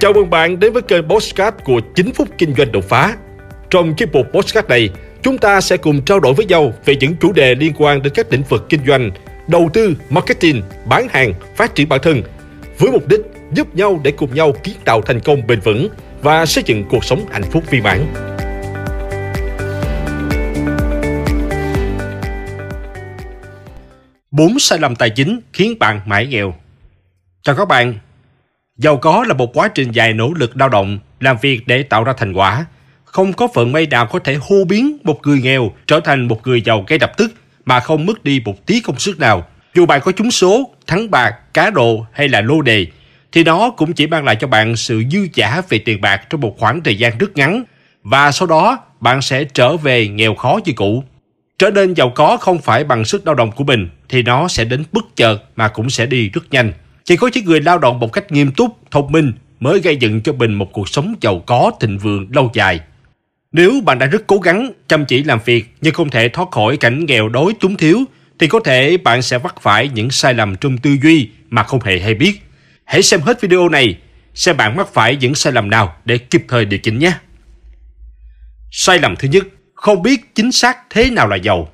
Chào mừng bạn đến với kênh Postcard của 9 phút kinh doanh đột phá. Trong chiếc mục Postcard này, chúng ta sẽ cùng trao đổi với nhau về những chủ đề liên quan đến các lĩnh vực kinh doanh, đầu tư, marketing, bán hàng, phát triển bản thân, với mục đích giúp nhau để cùng nhau kiến tạo thành công bền vững và xây dựng cuộc sống hạnh phúc viên mãn. Bốn sai lầm tài chính khiến bạn mãi nghèo. Chào các bạn, Giàu có là một quá trình dài nỗ lực lao động, làm việc để tạo ra thành quả. Không có phận may nào có thể hô biến một người nghèo trở thành một người giàu ngay lập tức mà không mất đi một tí công sức nào. Dù bạn có trúng số, thắng bạc, cá độ hay là lô đề, thì nó cũng chỉ mang lại cho bạn sự dư giả về tiền bạc trong một khoảng thời gian rất ngắn. Và sau đó, bạn sẽ trở về nghèo khó như cũ. Trở nên giàu có không phải bằng sức lao động của mình, thì nó sẽ đến bất chợt mà cũng sẽ đi rất nhanh. Chỉ có những người lao động một cách nghiêm túc, thông minh mới gây dựng cho mình một cuộc sống giàu có, thịnh vượng lâu dài. Nếu bạn đã rất cố gắng, chăm chỉ làm việc nhưng không thể thoát khỏi cảnh nghèo đói túng thiếu, thì có thể bạn sẽ vấp phải những sai lầm trong tư duy mà không hề hay biết. Hãy xem hết video này, xem bạn mắc phải những sai lầm nào để kịp thời điều chỉnh nhé. Sai lầm thứ nhất, không biết chính xác thế nào là giàu.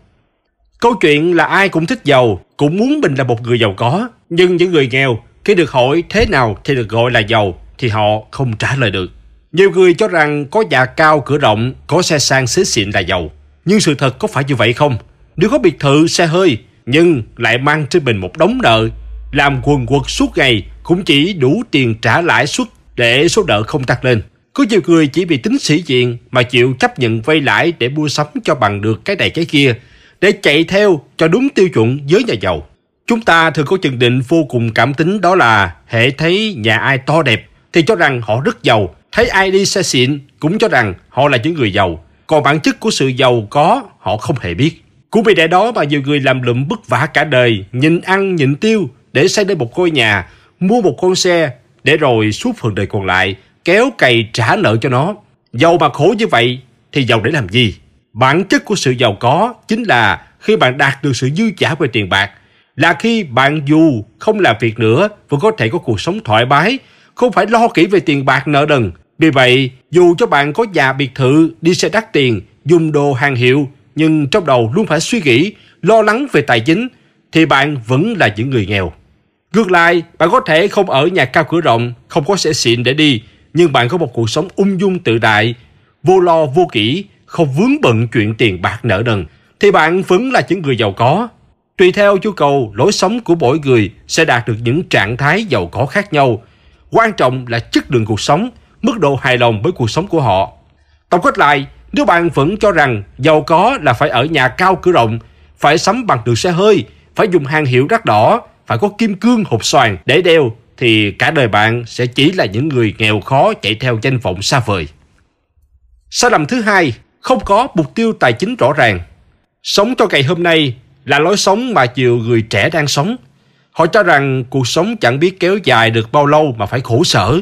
Câu chuyện là ai cũng thích giàu, cũng muốn mình là một người giàu có, nhưng những người nghèo khi được hỏi thế nào thì được gọi là giàu thì họ không trả lời được. Nhiều người cho rằng có nhà cao cửa rộng, có xe sang xế xịn là giàu. Nhưng sự thật có phải như vậy không? Nếu có biệt thự, xe hơi, nhưng lại mang trên mình một đống nợ, làm quần quật suốt ngày cũng chỉ đủ tiền trả lãi suất để số nợ không tăng lên. Có nhiều người chỉ vì tính sĩ diện mà chịu chấp nhận vay lãi để mua sắm cho bằng được cái này cái kia, để chạy theo cho đúng tiêu chuẩn giới nhà giàu. Chúng ta thường có chừng định vô cùng cảm tính đó là hệ thấy nhà ai to đẹp thì cho rằng họ rất giàu, thấy ai đi xe xịn cũng cho rằng họ là những người giàu. Còn bản chất của sự giàu có họ không hề biết. Cũng vì để đó mà nhiều người làm lụm vất vả cả đời, nhịn ăn nhịn tiêu để xây lên một ngôi nhà, mua một con xe để rồi suốt phần đời còn lại kéo cày trả nợ cho nó. Giàu mà khổ như vậy thì giàu để làm gì? Bản chất của sự giàu có chính là khi bạn đạt được sự dư giả về tiền bạc, là khi bạn dù không làm việc nữa vẫn có thể có cuộc sống thoải mái, không phải lo kỹ về tiền bạc nợ đần. Vì vậy, dù cho bạn có nhà biệt thự, đi xe đắt tiền, dùng đồ hàng hiệu, nhưng trong đầu luôn phải suy nghĩ, lo lắng về tài chính, thì bạn vẫn là những người nghèo. Ngược lại, bạn có thể không ở nhà cao cửa rộng, không có xe xịn để đi, nhưng bạn có một cuộc sống ung dung tự đại, vô lo vô kỹ, không vướng bận chuyện tiền bạc nợ nần thì bạn vẫn là những người giàu có. Tùy theo nhu cầu, lối sống của mỗi người sẽ đạt được những trạng thái giàu có khác nhau. Quan trọng là chất lượng cuộc sống, mức độ hài lòng với cuộc sống của họ. Tổng kết lại, nếu bạn vẫn cho rằng giàu có là phải ở nhà cao cửa rộng, phải sắm bằng được xe hơi, phải dùng hàng hiệu đắt đỏ, phải có kim cương hộp xoàn để đeo, thì cả đời bạn sẽ chỉ là những người nghèo khó chạy theo danh vọng xa vời. Sai lầm thứ hai, không có mục tiêu tài chính rõ ràng. Sống cho ngày hôm nay là lối sống mà nhiều người trẻ đang sống. Họ cho rằng cuộc sống chẳng biết kéo dài được bao lâu mà phải khổ sở.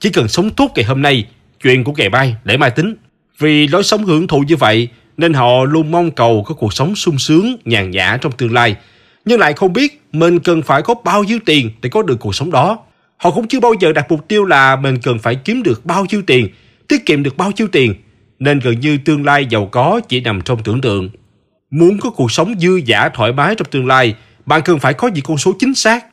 Chỉ cần sống tốt ngày hôm nay, chuyện của ngày mai để mai tính. Vì lối sống hưởng thụ như vậy nên họ luôn mong cầu có cuộc sống sung sướng, nhàn nhã trong tương lai. Nhưng lại không biết mình cần phải có bao nhiêu tiền để có được cuộc sống đó. Họ cũng chưa bao giờ đặt mục tiêu là mình cần phải kiếm được bao nhiêu tiền, tiết kiệm được bao nhiêu tiền. Nên gần như tương lai giàu có chỉ nằm trong tưởng tượng. Muốn có cuộc sống dư giả thoải mái trong tương lai, bạn cần phải có những con số chính xác.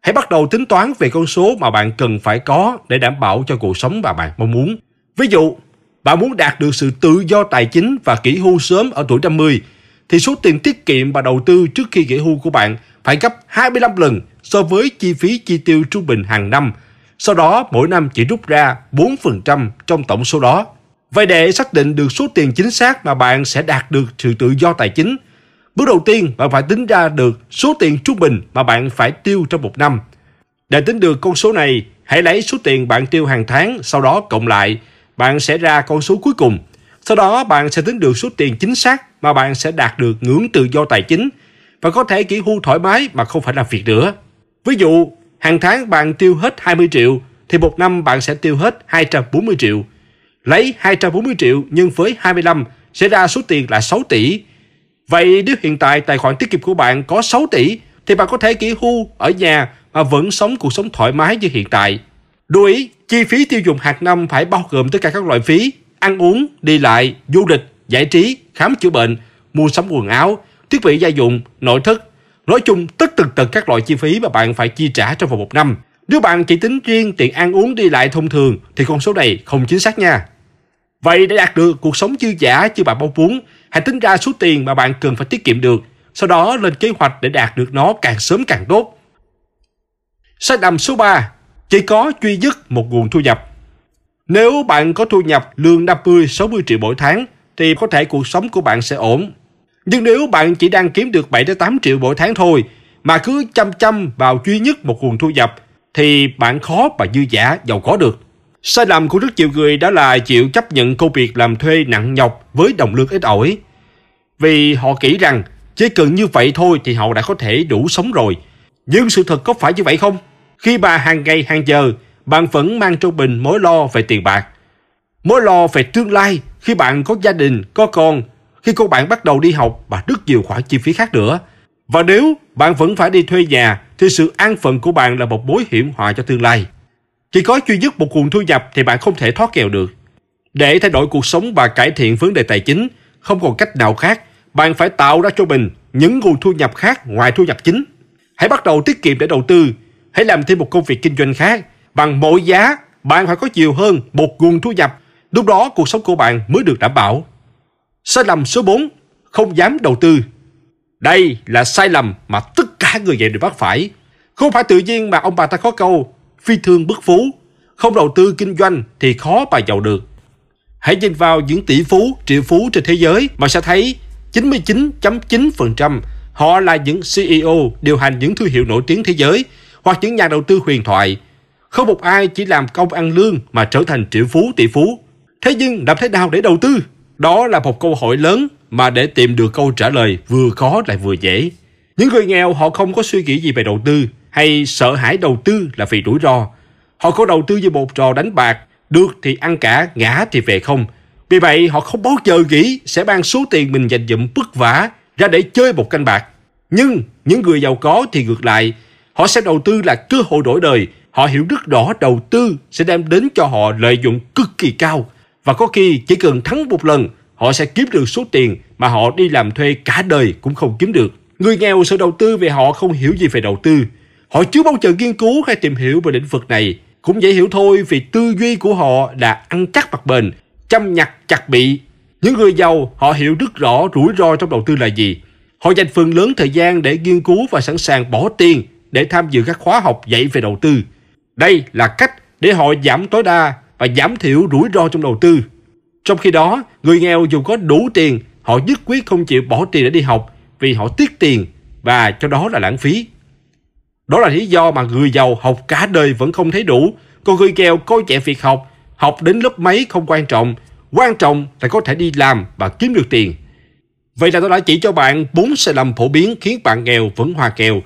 Hãy bắt đầu tính toán về con số mà bạn cần phải có để đảm bảo cho cuộc sống mà bạn mong muốn. Ví dụ, bạn muốn đạt được sự tự do tài chính và nghỉ hưu sớm ở tuổi 50, thì số tiền tiết kiệm và đầu tư trước khi nghỉ hưu của bạn phải gấp 25 lần so với chi phí chi tiêu trung bình hàng năm. Sau đó, mỗi năm chỉ rút ra 4% trong tổng số đó. Vậy để xác định được số tiền chính xác mà bạn sẽ đạt được sự tự do tài chính, bước đầu tiên bạn phải tính ra được số tiền trung bình mà bạn phải tiêu trong một năm. Để tính được con số này, hãy lấy số tiền bạn tiêu hàng tháng, sau đó cộng lại, bạn sẽ ra con số cuối cùng. Sau đó bạn sẽ tính được số tiền chính xác mà bạn sẽ đạt được ngưỡng tự do tài chính và có thể nghỉ hưu thoải mái mà không phải làm việc nữa. Ví dụ, hàng tháng bạn tiêu hết 20 triệu thì một năm bạn sẽ tiêu hết 240 triệu. Lấy 240 triệu nhân với 25 sẽ ra số tiền là 6 tỷ. Vậy nếu hiện tại tài khoản tiết kiệm của bạn có 6 tỷ thì bạn có thể nghỉ hưu ở nhà mà vẫn sống cuộc sống thoải mái như hiện tại. Lưu ý, Chi phí tiêu dùng hàng năm phải bao gồm tất cả các loại phí, ăn uống, đi lại, du lịch, giải trí, khám chữa bệnh, mua sắm quần áo, thiết bị gia dụng, nội thất. Nói chung, tất tần tật các loại chi phí mà bạn phải chi trả trong vòng một năm. Nếu bạn chỉ tính riêng tiền ăn uống đi lại thông thường thì con số này không chính xác nha. Vậy để đạt được cuộc sống dư giả như bạn mong muốn, hãy tính ra số tiền mà bạn cần phải tiết kiệm được, sau đó lên kế hoạch để đạt được nó càng sớm càng tốt. Sai lầm số 3. Chỉ có duy nhất một nguồn thu nhập. Nếu bạn có thu nhập lương 50-60 triệu mỗi tháng, thì có thể cuộc sống của bạn sẽ ổn. Nhưng nếu bạn chỉ đang kiếm được 7-8 triệu mỗi tháng thôi, mà cứ chăm chăm vào duy nhất một nguồn thu nhập, thì bạn khó mà dư giả giàu có được. Sai lầm của rất nhiều người đó là chịu chấp nhận công việc làm thuê nặng nhọc với đồng lương ít ỏi. Vì họ nghĩ rằng chỉ cần như vậy thôi thì họ đã có thể đủ sống rồi. Nhưng sự thật có phải như vậy không? Khi bà hàng ngày hàng giờ bạn vẫn mang trong mình mối lo về tiền bạc. Mối lo về tương lai khi bạn có gia đình, có con, khi cô bạn bắt đầu đi học và rất nhiều khoản chi phí khác nữa. Và nếu bạn vẫn phải đi thuê nhà thì sự an phận của bạn là một mối hiểm họa cho tương lai. Chỉ có duy nhất một nguồn thu nhập thì bạn không thể thoát nghèo được. Để thay đổi cuộc sống và cải thiện vấn đề tài chính, không còn cách nào khác, bạn phải tạo ra cho mình những nguồn thu nhập khác ngoài thu nhập chính. Hãy bắt đầu tiết kiệm để đầu tư, hãy làm thêm một công việc kinh doanh khác. Bằng mọi giá, bạn phải có nhiều hơn một nguồn thu nhập. Lúc đó cuộc sống của bạn mới được đảm bảo. Sai lầm số 4, không dám đầu tư. Đây là sai lầm mà tất cả người dạy đều mắc phải. Không phải tự nhiên mà ông bà ta có câu phi thương bất phú, không đầu tư kinh doanh thì khó mà giàu được. Hãy nhìn vào những tỷ phú, triệu phú trên thế giới mà sẽ thấy 99.9% họ là những CEO điều hành những thương hiệu nổi tiếng thế giới hoặc những nhà đầu tư huyền thoại. Không một ai chỉ làm công ăn lương mà trở thành triệu phú tỷ phú. Thế nhưng làm thế nào để đầu tư? Đó là một câu hỏi lớn mà để tìm được câu trả lời vừa khó lại vừa dễ. Những người nghèo họ không có suy nghĩ gì về đầu tư hay sợ hãi đầu tư là vì rủi ro. Họ có đầu tư như một trò đánh bạc, được thì ăn cả, ngã thì về không. Vì vậy họ không bao giờ nghĩ sẽ mang số tiền mình dành dụm vất vả ra để chơi một canh bạc. Nhưng những người giàu có thì ngược lại, họ sẽ đầu tư là cơ hội đổi đời. Họ hiểu rất rõ đầu tư sẽ đem đến cho họ lợi dụng cực kỳ cao. Và có khi chỉ cần thắng một lần, họ sẽ kiếm được số tiền mà họ đi làm thuê cả đời cũng không kiếm được. Người nghèo sợ đầu tư vì họ không hiểu gì về đầu tư. Họ chưa bao giờ nghiên cứu hay tìm hiểu về lĩnh vực này. Cũng dễ hiểu thôi vì tư duy của họ là ăn chắc mặt bền, chăm nhặt chặt bị. Những người giàu họ hiểu rất rõ rủi ro trong đầu tư là gì. Họ dành phần lớn thời gian để nghiên cứu và sẵn sàng bỏ tiền để tham dự các khóa học dạy về đầu tư. Đây là cách để họ giảm tối đa và giảm thiểu rủi ro trong đầu tư. Trong khi đó, người nghèo dù có đủ tiền, họ nhất quyết không chịu bỏ tiền để đi học vì họ tiếc tiền và cho đó là lãng phí. Đó là lý do mà người giàu học cả đời vẫn không thấy đủ, còn người nghèo coi nhẹ việc học, học đến lớp mấy không quan trọng, quan trọng là có thể đi làm và kiếm được tiền. Vậy là tôi đã chỉ cho bạn 4 sai lầm phổ biến khiến bạn nghèo vẫn hòa kèo.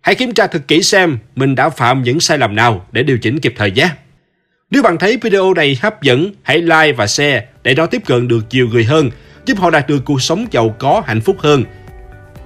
Hãy kiểm tra thật kỹ xem mình đã phạm những sai lầm nào để điều chỉnh kịp thời nhé. Nếu bạn thấy video này hấp dẫn, hãy like và share để nó tiếp cận được nhiều người hơn, giúp họ đạt được cuộc sống giàu có hạnh phúc hơn.